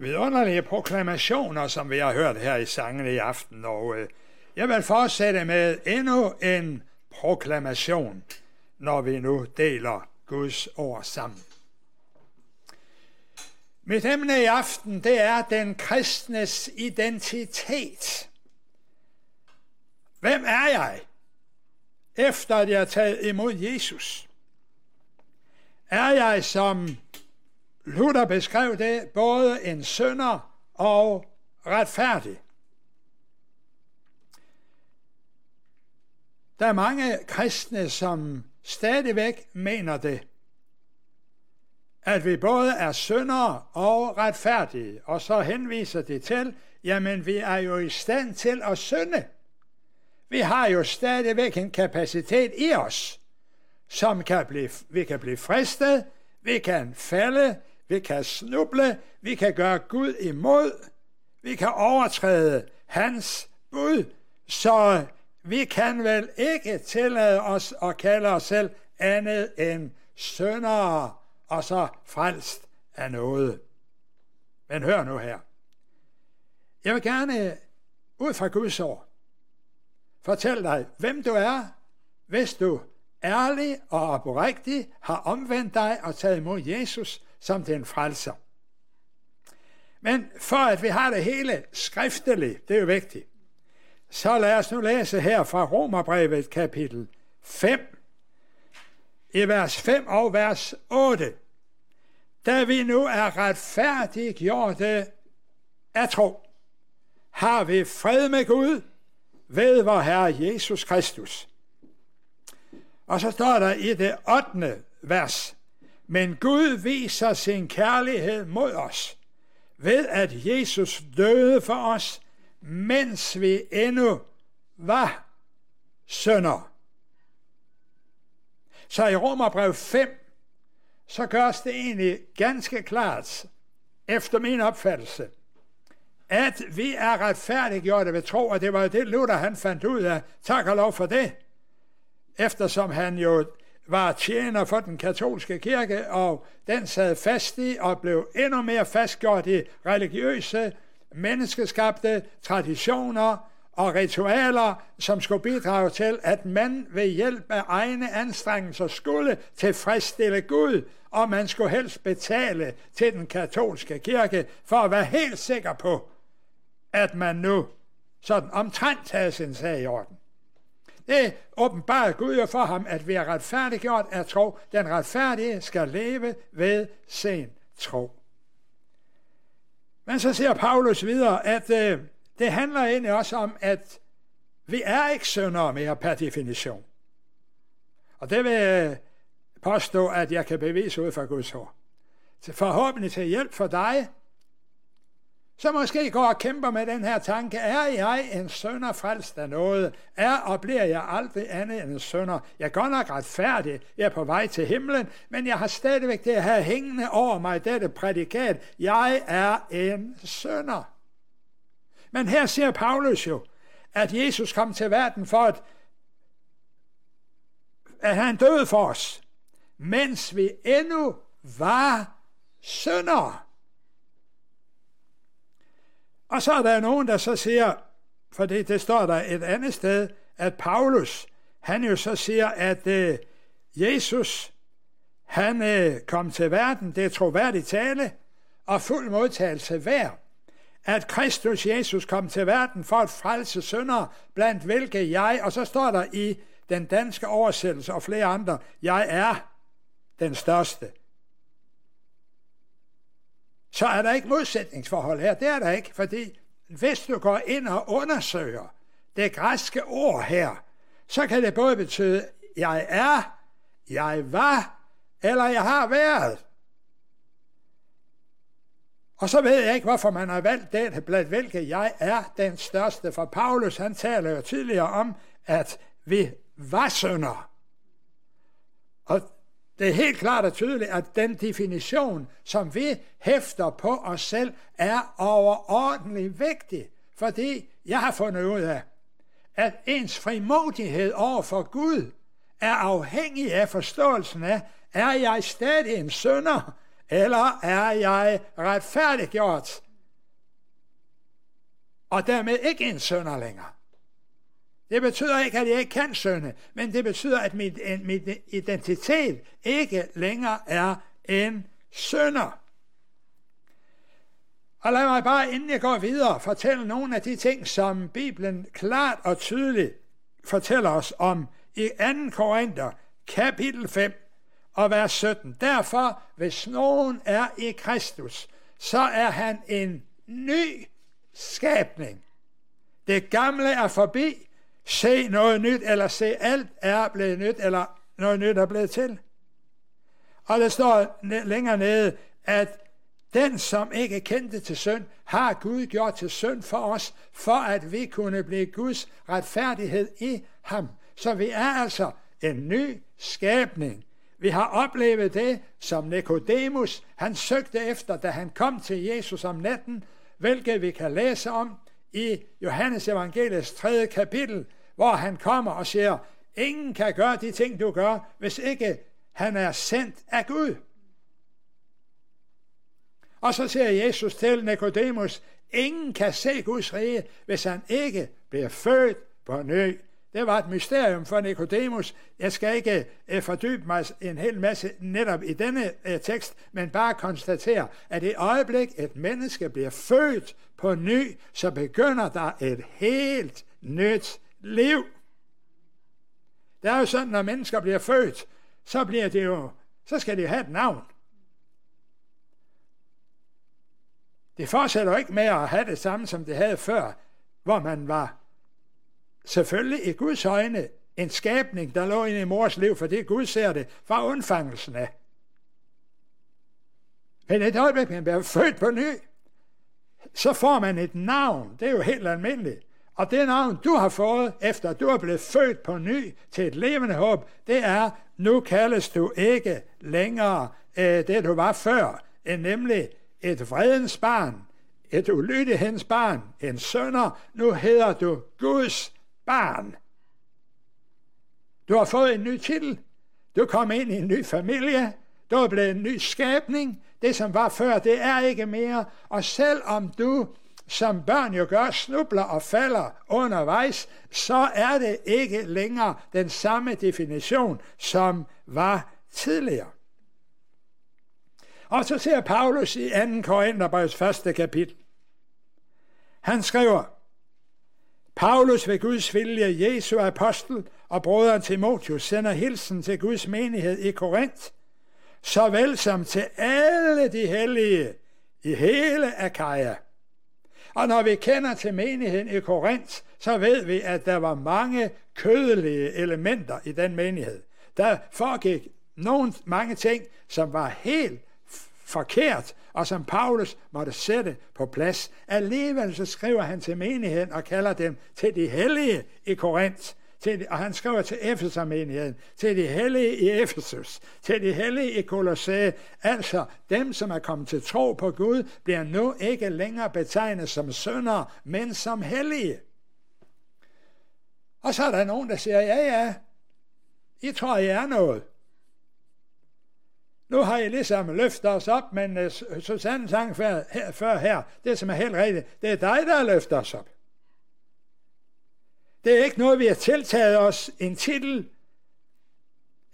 vidunderlige proklamationer, som vi har hørt her i sangene i aften. Og øh, jeg vil fortsætte med endnu en proklamation, når vi nu deler Guds ord sammen. Mit emne i aften, det er den kristnes identitet. Hvem er jeg, efter at jeg er taget imod Jesus? Er jeg, som Luther beskrev det, både en sønder og retfærdig? Der er mange kristne, som stadigvæk mener det at vi både er syndere og retfærdige, og så henviser det til, jamen vi er jo i stand til at synde. Vi har jo stadigvæk en kapacitet i os, som kan blive, vi kan blive fristet, vi kan falde, vi kan snuble, vi kan gøre Gud imod, vi kan overtræde hans bud, så vi kan vel ikke tillade os at kalde os selv andet end søndere og så frelst af noget. Men hør nu her. Jeg vil gerne ud fra Guds ord fortælle dig, hvem du er, hvis du ærlig og oprigtig har omvendt dig og taget imod Jesus som den frelser. Men for at vi har det hele skriftligt, det er jo vigtigt, så lad os nu læse her fra Romerbrevet kapitel 5, i vers 5 og vers 8. Da vi nu er retfærdiggjorte af tro, har vi fred med Gud ved vor Herre Jesus Kristus. Og så står der i det 8. vers, men Gud viser sin kærlighed mod os, ved at Jesus døde for os, mens vi endnu var sønder. Så i Romerbrev 5, så gørs det egentlig ganske klart, efter min opfattelse, at vi er retfærdiggjorte ved tro, og det var det Luther han fandt ud af. Tak og lov for det. Eftersom han jo var tjener for den katolske kirke, og den sad fast i og blev endnu mere fastgjort i religiøse, menneskeskabte traditioner, og ritualer, som skulle bidrage til, at man ved hjælp af egne anstrengelser skulle tilfredsstille Gud, og man skulle helst betale til den katolske kirke for at være helt sikker på, at man nu sådan omtrent havde sin sag i orden. Det åbenbart Gud jo for ham, at være retfærdiggjort af tro. Den retfærdige skal leve ved sin tro. Men så siger Paulus videre, at øh, det handler egentlig også om, at vi er ikke syndere mere per definition. Og det vil jeg øh, påstå, at jeg kan bevise ud fra Guds ord. Forhåbentlig til hjælp for dig, så måske går og kæmper med den her tanke, er jeg en sønder frelst af noget? Er og bliver jeg aldrig andet end en sønder? Jeg er godt nok retfærdig, jeg er på vej til himlen, men jeg har stadigvæk det her hængende over mig, dette prædikat, jeg er en sønder. Men her siger Paulus jo, at Jesus kom til verden for at, at han døde for os, mens vi endnu var sønder. Og så er der nogen, der så siger, for det, det står der et andet sted, at Paulus, han jo så siger, at øh, Jesus, han øh, kom til verden, det er troværdigt tale, og fuld modtagelse værd at Kristus Jesus kom til verden for at frelse syndere, blandt hvilke jeg, og så står der i den danske oversættelse og flere andre, jeg er den største. Så er der ikke modsætningsforhold her. Det er der ikke, fordi hvis du går ind og undersøger det græske ord her, så kan det både betyde, jeg er, jeg var, eller jeg har været. Og så ved jeg ikke, hvorfor man har valgt det, blandt hvilket jeg er den største. For Paulus, han taler jo tidligere om, at vi var sønder. Og det er helt klart og tydeligt, at den definition, som vi hæfter på os selv, er overordentlig vigtig. Fordi jeg har fundet ud af, at ens frimodighed over for Gud er afhængig af forståelsen af, er jeg stadig en sønder, eller er jeg retfærdiggjort og dermed ikke en sønder længere. Det betyder ikke, at jeg ikke kan synde, men det betyder, at min, min identitet ikke længere er en sønder. Og lad mig bare, inden jeg går videre, fortælle nogle af de ting, som Bibelen klart og tydeligt fortæller os om i 2. Korinther, kapitel 5 og vers 17. Derfor, hvis nogen er i Kristus, så er han en ny skabning. Det gamle er forbi. Se noget nyt, eller se alt er blevet nyt, eller noget nyt er blevet til. Og der står længere nede, at den, som ikke kendte til synd, har Gud gjort til synd for os, for at vi kunne blive Guds retfærdighed i ham. Så vi er altså en ny skabning. Vi har oplevet det, som Nikodemus han søgte efter, da han kom til Jesus om natten, hvilket vi kan læse om i Johannes evangeliets 3. kapitel, hvor han kommer og siger, ingen kan gøre de ting, du gør, hvis ikke han er sendt af Gud. Og så siger Jesus til Nikodemus, ingen kan se Guds rige, hvis han ikke bliver født på ny. Det var et mysterium for Nikodemus. Jeg skal ikke øh, fordybe mig en hel masse netop i denne øh, tekst, men bare konstatere, at i øjeblik et menneske bliver født på ny, så begynder der et helt nyt liv. Det er jo sådan, når mennesker bliver født, så bliver det jo, så skal det have et navn. Det fortsætter ikke med at have det samme, som det havde før, hvor man var selvfølgelig i Guds øjne en skabning, der lå inde i mors liv, for det Gud ser det fra undfangelsen af. Men et øjeblik, man bliver født på ny, så får man et navn. Det er jo helt almindeligt. Og det navn, du har fået, efter du er blevet født på ny til et levende håb, det er, nu kaldes du ikke længere øh, det, du var før, end nemlig et vredens barn, et ulydighedens barn, en sønder. Nu hedder du Guds barn. Du har fået en ny titel. Du kom ind i en ny familie. Du er blevet en ny skabning. Det, som var før, det er ikke mere. Og selvom du, som børn jo gør, snubler og falder undervejs, så er det ikke længere den samme definition, som var tidligere. Og så ser Paulus i 2. Korintherbrevs første kapitel. Han skriver, Paulus ved Guds vilje, Jesu apostel og broderen Timotius sender hilsen til Guds menighed i Korinth, såvel som til alle de hellige i hele Akaja. Og når vi kender til menigheden i Korinth, så ved vi, at der var mange kødelige elementer i den menighed. Der foregik nogle mange ting, som var helt forkert, og som Paulus måtte sætte på plads. Alligevel så skriver han til menigheden og kalder dem til de hellige i Korinth. Til, og han skriver til Efesermenigheden, til de hellige i Efesus, til de hellige i Kolossæ, Altså, dem, som er kommet til tro på Gud, bliver nu ikke længere betegnet som søndere, men som hellige. Og så er der nogen, der siger, ja, ja, I tror, I er noget. Nu har I ligesom løftet os op, men uh, Susanne sang før her, før her, det som er helt rigtigt, det er dig, der løfter løftet os op. Det er ikke noget, vi har tiltaget os en titel,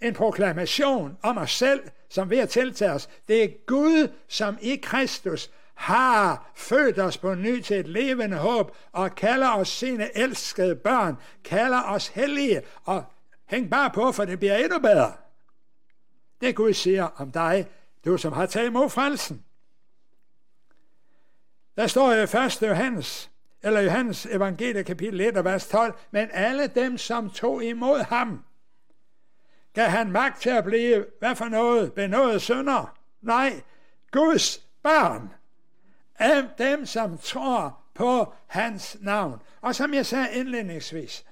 en proklamation om os selv, som vi har tiltaget os. Det er Gud, som i Kristus har født os på ny til et levende håb, og kalder os sine elskede børn, kalder os hellige, og hæng bare på, for det bliver endnu bedre. Det Gud siger om dig, du som har taget imod frelsen. Der står i 1. Johannes, eller Johannes evangelie kapitel 1 vers 12, men alle dem, som tog imod ham, gav han magt til at blive, hvad for noget, benådet sønder? Nej, Guds barn. Af dem, som tror på hans navn. Og som jeg sagde indledningsvis,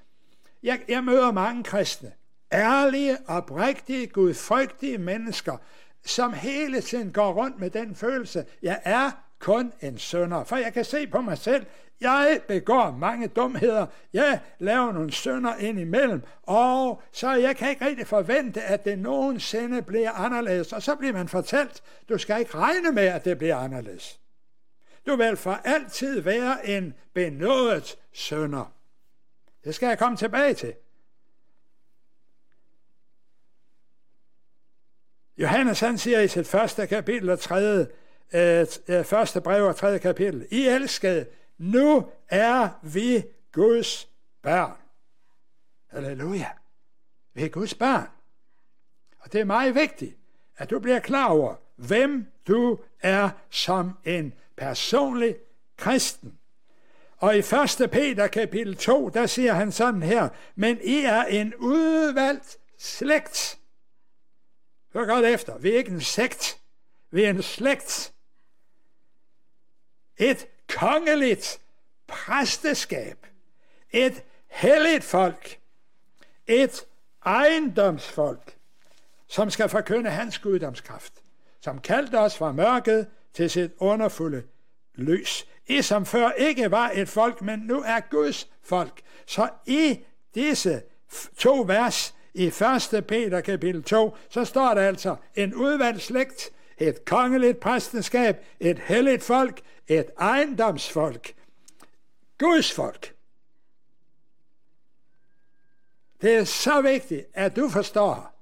jeg, jeg møder mange kristne, ærlige, oprigtige, gudfrygtige mennesker, som hele tiden går rundt med den følelse, jeg er kun en sønder. For jeg kan se på mig selv, jeg begår mange dumheder, jeg laver nogle sønder ind imellem, og så jeg kan ikke rigtig forvente, at det nogensinde bliver anderledes. Og så bliver man fortalt, du skal ikke regne med, at det bliver anderledes. Du vil for altid være en benådet sønder. Det skal jeg komme tilbage til. Johannes han siger i sit første kapitel og tredje, Øh, øh, første brev og tredje kapitel, I elskede, nu er vi Guds børn. Halleluja. Vi er Guds børn. Og det er meget vigtigt, at du bliver klar over, hvem du er som en personlig kristen. Og i 1. Peter kapitel 2, der siger han sådan her, men I er en udvalgt slægt. Hør godt efter, vi er ikke en sekt, vi en slægt. Et kongeligt præsteskab, et helligt folk, et ejendomsfolk, som skal forkynde hans guddomskraft, som kaldte os fra mørket til sit underfulde lys. I som før ikke var et folk, men nu er Guds folk. Så i disse to vers i 1. Peter kapitel 2, så står der altså en udvalgt slægt, et kongeligt præsteskab, et helligt folk, et ejendomsfolk, Guds folk. Det er så vigtigt, at du forstår,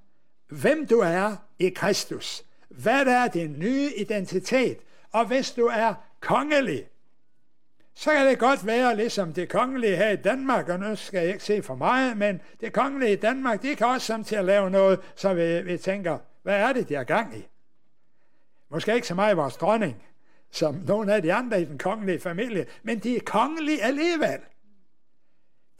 hvem du er i Kristus. Hvad er din nye identitet? Og hvis du er kongelig, så kan det godt være, ligesom det kongelige her i Danmark, og nu skal jeg ikke se for meget, men det kongelige i Danmark, de kan også samtidig lave noget, så vi, vi tænker, hvad er det, de er gang i? Måske ikke så meget vores dronning, som nogle af de andre i den kongelige familie, men de er kongelige alligevel.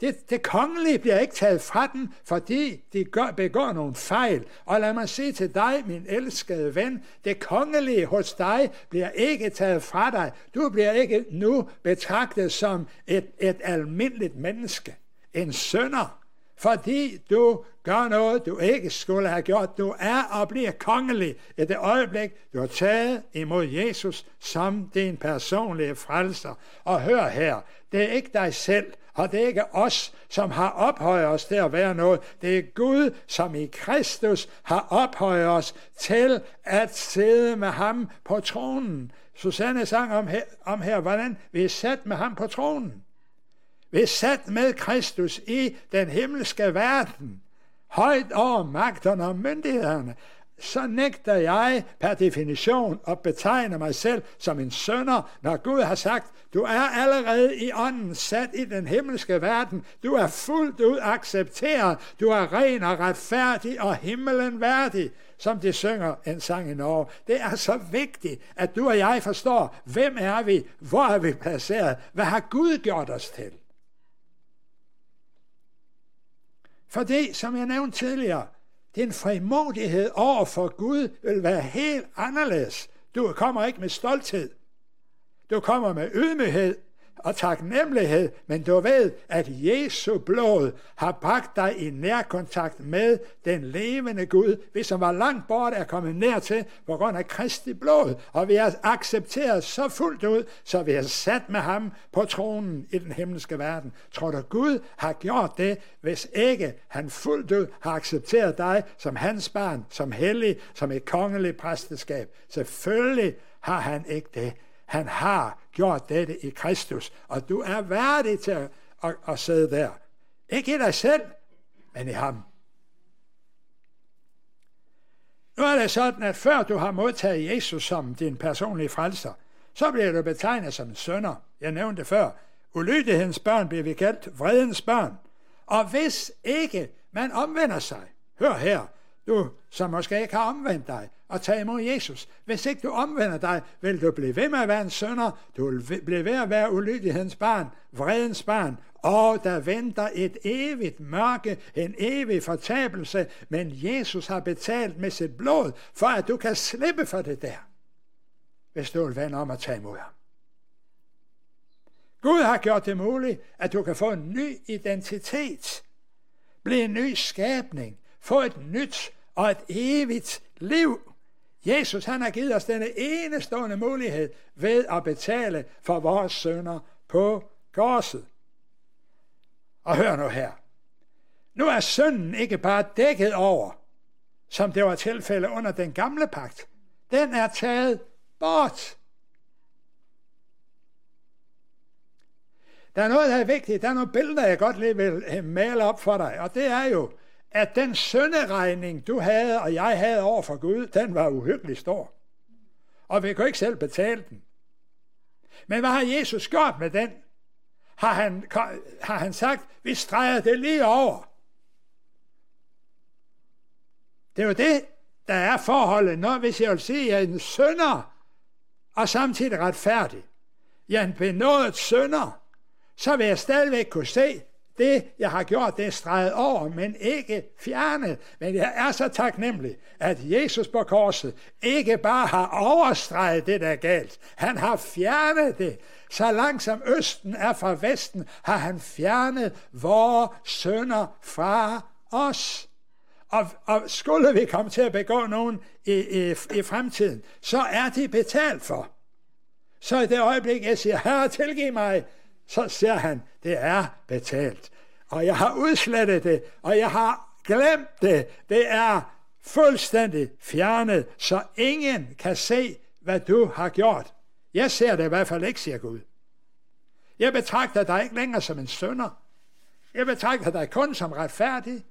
Det, det kongelige bliver ikke taget fra dem, fordi de gør, begår nogle fejl. Og lad mig sige til dig, min elskede ven, det kongelige hos dig bliver ikke taget fra dig. Du bliver ikke nu betragtet som et, et almindeligt menneske, en sønder, fordi du gør noget, du ikke skulle have gjort. Du er og bliver kongelig i det øjeblik, du har taget imod Jesus som din personlige frelser. Og hør her, det er ikke dig selv, og det er ikke os, som har ophøjet os til at være noget. Det er Gud, som i Kristus har ophøjet os til at sidde med ham på tronen. Susanne sang om her, om her hvordan vi er sat med ham på tronen. Vi sat med Kristus i den himmelske verden, højt over magterne og myndighederne så nægter jeg per definition at betegne mig selv som en sønder, når Gud har sagt, du er allerede i ånden sat i den himmelske verden. Du er fuldt ud accepteret. Du er ren og retfærdig og himmelen værdig, som de synger en sang i Norge. Det er så vigtigt, at du og jeg forstår, hvem er vi, hvor er vi placeret, hvad har Gud gjort os til. For det, som jeg nævnte tidligere, din frimodighed over for Gud vil være helt anderledes. Du kommer ikke med stolthed. Du kommer med ydmyghed og taknemmelighed, men du ved, at Jesu blod har bragt dig i nærkontakt med den levende Gud, hvis som var langt bort er kommet nær til på grund af Kristi blod, og vi er accepteret så fuldt ud, så vi er sat med ham på tronen i den himmelske verden. Tror du, Gud har gjort det, hvis ikke han fuldt ud har accepteret dig som hans barn, som hellig, som et kongeligt præsteskab? Selvfølgelig har han ikke det. Han har gjort dette i Kristus, og du er værdig til at, at, at sidde der. Ikke i dig selv, men i ham. Nu er det sådan, at før du har modtaget Jesus som din personlige frelser, så bliver du betegnet som en sønder. Jeg nævnte det før. Ulydighedens børn bliver vi kaldt vredens børn. Og hvis ikke man omvender sig, hør her, du som måske ikke har omvendt dig, og tage imod Jesus. Hvis ikke du omvender dig, vil du blive ved med at være en sønder, du vil blive ved at være ulydighedens barn, vredens barn, og der venter et evigt mørke, en evig fortabelse, men Jesus har betalt med sit blod, for at du kan slippe for det der, hvis du vil vende om at tage imod ham. Gud har gjort det muligt, at du kan få en ny identitet, blive en ny skabning, få et nyt og et evigt liv. Jesus han har givet os denne enestående mulighed ved at betale for vores sønder på korset. Og hør nu her. Nu er synden ikke bare dækket over, som det var tilfælde under den gamle pagt. Den er taget bort. Der er noget, der er vigtigt. Der er nogle billeder, jeg godt lige vil øh, male op for dig. Og det er jo, at den sønderegning, du havde og jeg havde over for Gud, den var uhyggelig stor. Og vi kunne ikke selv betale den. Men hvad har Jesus gjort med den? Har han, har han sagt, vi streger det lige over. Det er jo det, der er forholdet, når hvis jeg vil sige, at en sønder og samtidig retfærdig. Jeg er en benådet sønder, så vil jeg stadigvæk kunne se, det, jeg har gjort, det er streget over, men ikke fjernet. Men jeg er så taknemmelig, at Jesus på korset ikke bare har overstreget det, der er galt. Han har fjernet det. Så langt som Østen er fra Vesten, har han fjernet vores sønder fra os. Og, og skulle vi komme til at begå nogen i, i, i fremtiden, så er det betalt for. Så i det øjeblik, jeg siger, Herre, tilgiv mig, så ser han, det er betalt. Og jeg har udslettet det, og jeg har glemt det. Det er fuldstændig fjernet, så ingen kan se, hvad du har gjort. Jeg ser det i hvert fald ikke, siger Gud. Jeg betragter dig ikke længere som en sønder. Jeg betragter dig kun som retfærdig.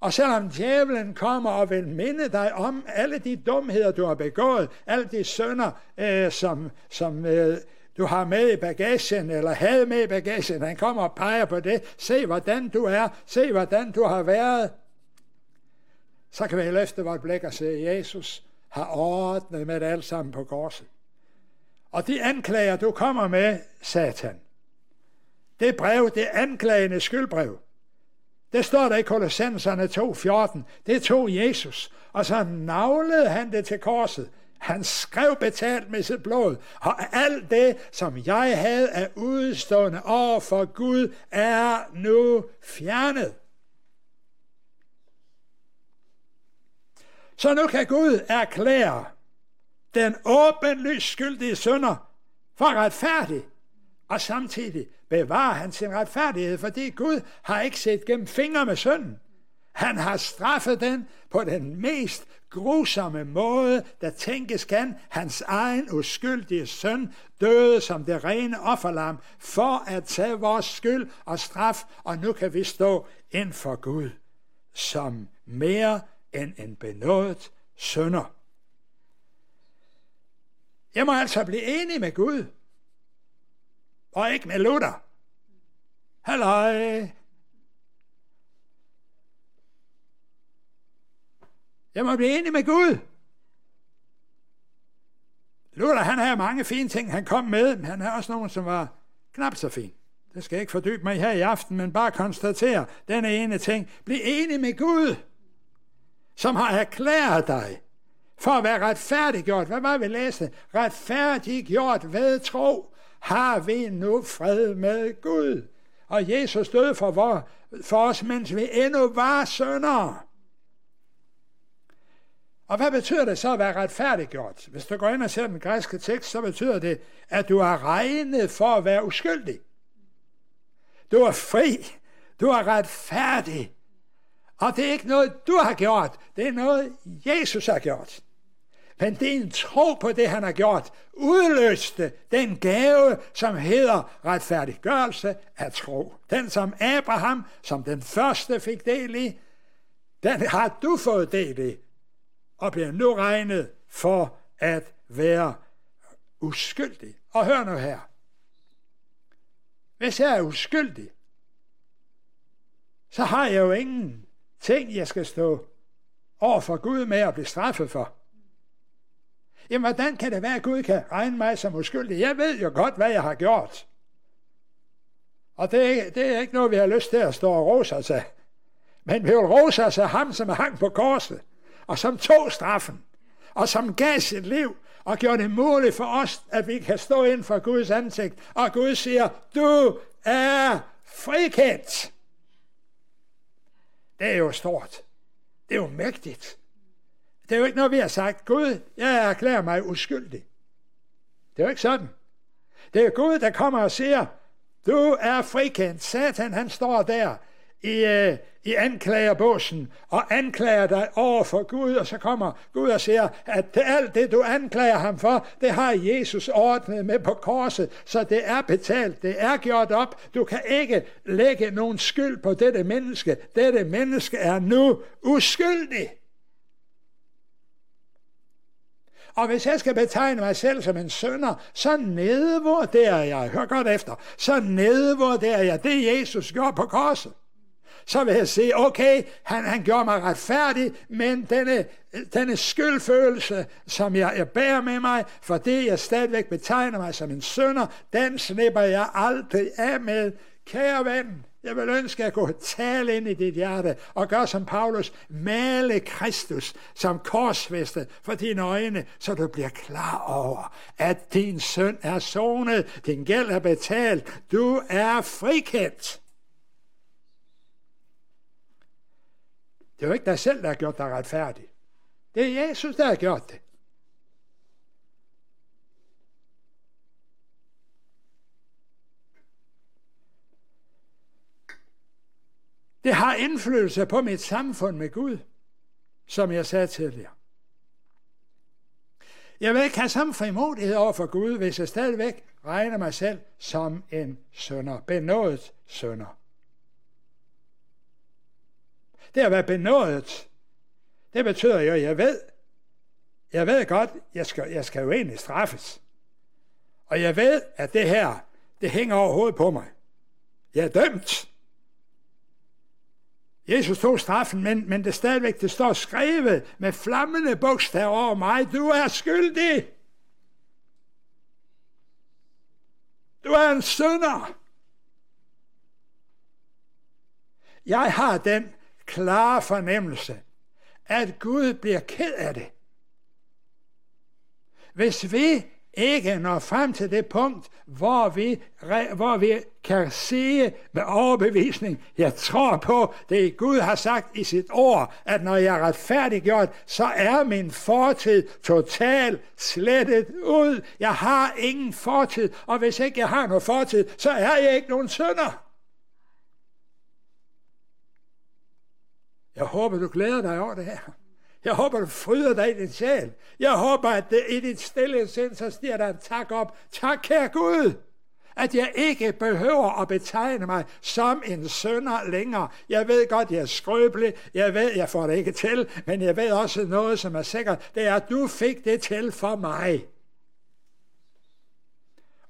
Og selvom djævlen kommer og vil minde dig om alle de dumheder, du har begået, alle de sønder, øh, som, som øh, du har med i bagagen, eller havde med i bagagen, han kommer og peger på det. Se, hvordan du er. Se, hvordan du har været. Så kan vi løfte vores blik og se, at Jesus har ordnet med det alt sammen på korset. Og de anklager, du kommer med, Satan, det brev, det anklagende skyldbrev, det står der i Kolossenserne 2.14. Det tog Jesus, og så navlede han det til korset. Han skrev betalt med sit blod, og alt det, som jeg havde af udstående over for Gud, er nu fjernet. Så nu kan Gud erklære den åbenlyst skyldige sønder for retfærdig, og samtidig bevarer han sin retfærdighed, fordi Gud har ikke set gennem fingre med synden. Han har straffet den på den mest grusomme måde, der tænkes kan. Hans egen uskyldige søn døde som det rene offerlam for at tage vores skyld og straf, og nu kan vi stå ind for Gud som mere end en benådet sønder. Jeg må altså blive enig med Gud, og ikke med Luther. Halløj! Jeg må blive enig med Gud. Luther, han havde mange fine ting, han kom med, men han havde også nogen, som var knap så fine. Det skal jeg ikke fordybe mig her i aften, men bare konstatere denne ene ting. Bliv enig med Gud, som har erklæret dig for at være retfærdiggjort. Hvad var vi læste? Retfærdiggjort ved tro har vi nu fred med Gud. Og Jesus døde for, vor, for os, mens vi endnu var sønder. Og hvad betyder det så at være retfærdiggjort? Hvis du går ind og ser den græske tekst, så betyder det, at du er regnet for at være uskyldig. Du er fri. Du er retfærdig. Og det er ikke noget, du har gjort. Det er noget, Jesus har gjort. Men det er en tro på det, han har gjort, udløste den gave, som hedder retfærdiggørelse af tro. Den, som Abraham, som den første fik del i, den har du fået del i og bliver nu regnet for at være uskyldig. Og hør nu her. Hvis jeg er uskyldig, så har jeg jo ingen ting, jeg skal stå over for Gud med at blive straffet for. Jamen, hvordan kan det være, at Gud kan regne mig som uskyldig? Jeg ved jo godt, hvad jeg har gjort. Og det er, det er ikke noget, vi har lyst til at stå og rose os af. Men vi vil rose os af ham, som er hang på korset og som tog straffen, og som gav sit liv, og gjorde det muligt for os, at vi kan stå ind for Guds ansigt, og Gud siger, du er frikendt. Det er jo stort. Det er jo mægtigt. Det er jo ikke noget, vi har sagt, Gud, jeg erklærer mig uskyldig. Det er jo ikke sådan. Det er Gud, der kommer og siger, du er frikendt. Satan, han står der i, øh, i anklagerbåsen og anklager dig over for Gud, og så kommer Gud og siger, at det, alt det, du anklager ham for, det har Jesus ordnet med på korset, så det er betalt, det er gjort op. Du kan ikke lægge nogen skyld på dette menneske. Dette menneske er nu uskyldig. Og hvis jeg skal betegne mig selv som en sønder, så nedvurderer jeg, hør godt efter, så nedvurderer jeg det, Jesus gjorde på korset så vil jeg sige, okay, han, han gjorde mig retfærdig, men denne, denne skyldfølelse, som jeg, jeg bærer med mig, for det jeg stadigvæk betegner mig som en sønder, den slipper jeg aldrig af med. Kære ven, jeg vil ønske, at jeg kunne tale ind i dit hjerte og gøre som Paulus, male Kristus som korsfæste for dine øjne, så du bliver klar over, at din søn er sonet, din gæld er betalt, du er frikendt. Det er jo ikke dig selv, der har gjort dig retfærdig. Det er Jesus, der har gjort det. Det har indflydelse på mit samfund med Gud, som jeg sagde tidligere. Jeg vil ikke have samme frimodighed over for Gud, hvis jeg stadigvæk regner mig selv som en sønder, benådet sønder. Det at være benådet, det betyder jo, at jeg ved, jeg ved godt, jeg skal, jeg skal jo egentlig straffes. Og jeg ved, at det her, det hænger over hovedet på mig. Jeg er dømt. Jesus tog straffen, men, men det stadigvæk, det står skrevet med flammende bogstaver over mig. Du er skyldig. Du er en sønder. Jeg har den klare fornemmelse, at Gud bliver ked af det. Hvis vi ikke når frem til det punkt, hvor vi, hvor vi kan sige med overbevisning, jeg tror på det Gud har sagt i sit ord, at når jeg er retfærdiggjort, så er min fortid totalt slettet ud. Jeg har ingen fortid, og hvis ikke jeg har noget fortid, så er jeg ikke nogen sønder. Jeg håber, du glæder dig over det her. Jeg håber, du fryder dig i din sjæl. Jeg håber, at det, i din stille sind, så stiger der en tak op. Tak, kære Gud, at jeg ikke behøver at betegne mig som en sønder længere. Jeg ved godt, jeg er skrøbelig. Jeg ved, jeg får det ikke til. Men jeg ved også noget, som er sikkert. Det er, at du fik det til for mig.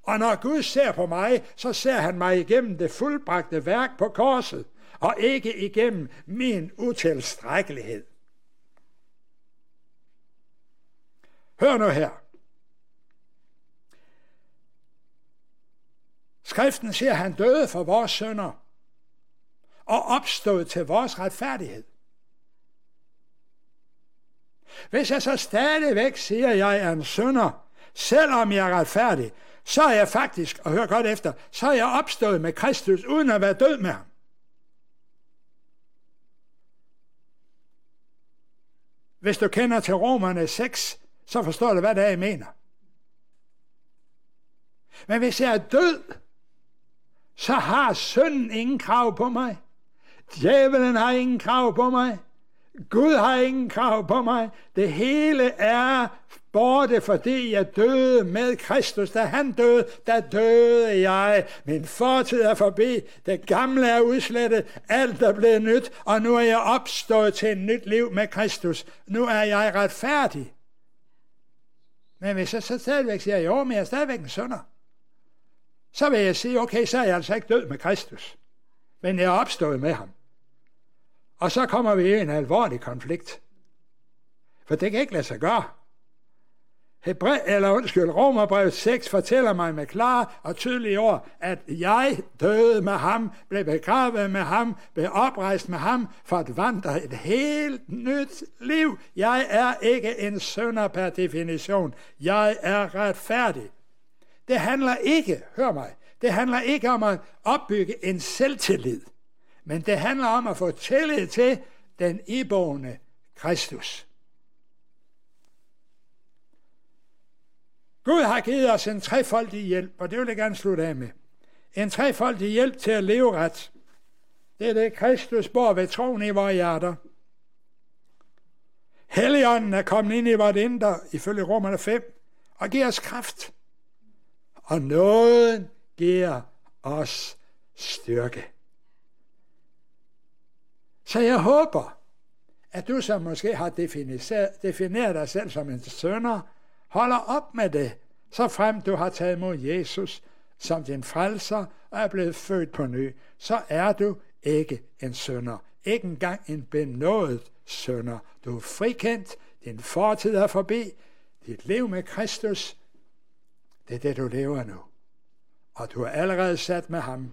Og når Gud ser på mig, så ser han mig igennem det fuldbragte værk på korset og ikke igennem min utilstrækkelighed. Hør nu her. Skriften siger, at han døde for vores sønder og opstod til vores retfærdighed. Hvis jeg så stadigvæk siger, at jeg er en sønder, selvom jeg er retfærdig, så er jeg faktisk, og hør godt efter, så er jeg opstået med Kristus, uden at være død med ham. Hvis du kender til Romerne 6, så forstår du, hvad det er, jeg mener. Men hvis jeg er død, så har synden ingen krav på mig. Djævelen har ingen krav på mig. Gud har ingen krav på mig. Det hele er borte, fordi jeg døde med Kristus. Da han døde, der døde jeg. Min fortid er forbi. Det gamle er udslettet. Alt er blevet nyt. Og nu er jeg opstået til et nyt liv med Kristus. Nu er jeg retfærdig. Men hvis jeg så stadigvæk siger, jo, men jeg er stadigvæk en sønder, så vil jeg sige, okay, så er jeg altså ikke død med Kristus. Men jeg er opstået med ham. Og så kommer vi i en alvorlig konflikt. For det kan ikke lade sig gøre. Hebrä, eller undskyld, Romerbrev 6 fortæller mig med klare og tydelige ord, at jeg døde med ham, blev begravet med ham, blev oprejst med ham, for at vandre et helt nyt liv. Jeg er ikke en sønder per definition. Jeg er retfærdig. Det handler ikke, hør mig, det handler ikke om at opbygge en selvtillid, men det handler om at få tillid til den iboende Kristus. Gud har givet os en trefoldig hjælp, og det vil jeg gerne slutte af med. En trefoldig hjælp til at leve ret. Det er det, Kristus bor ved troen i vores hjerter. Helligånden er kommet ind i vores indre, ifølge Romerne 5, og giver os kraft. Og nåden giver os styrke. Så jeg håber, at du som måske har defineret dig selv som en sønder, holder op med det, så frem du har taget mod Jesus som din frelser og er blevet født på ny, så er du ikke en sønder. Ikke engang en benådet sønder. Du er frikendt, din fortid er forbi, dit liv med Kristus, det er det, du lever nu. Og du er allerede sat med ham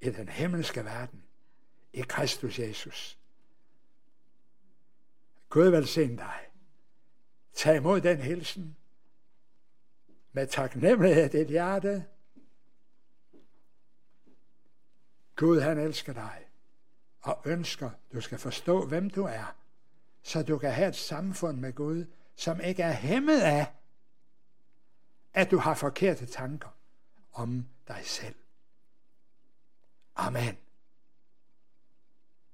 i den himmelske verden, i Kristus Jesus. Gud velsigne dig. Tag imod den hilsen med taknemmelighed i dit hjerte. Gud han elsker dig og ønsker, du skal forstå, hvem du er, så du kan have et samfund med Gud, som ikke er hæmmet af, at du har forkerte tanker om dig selv. Amen.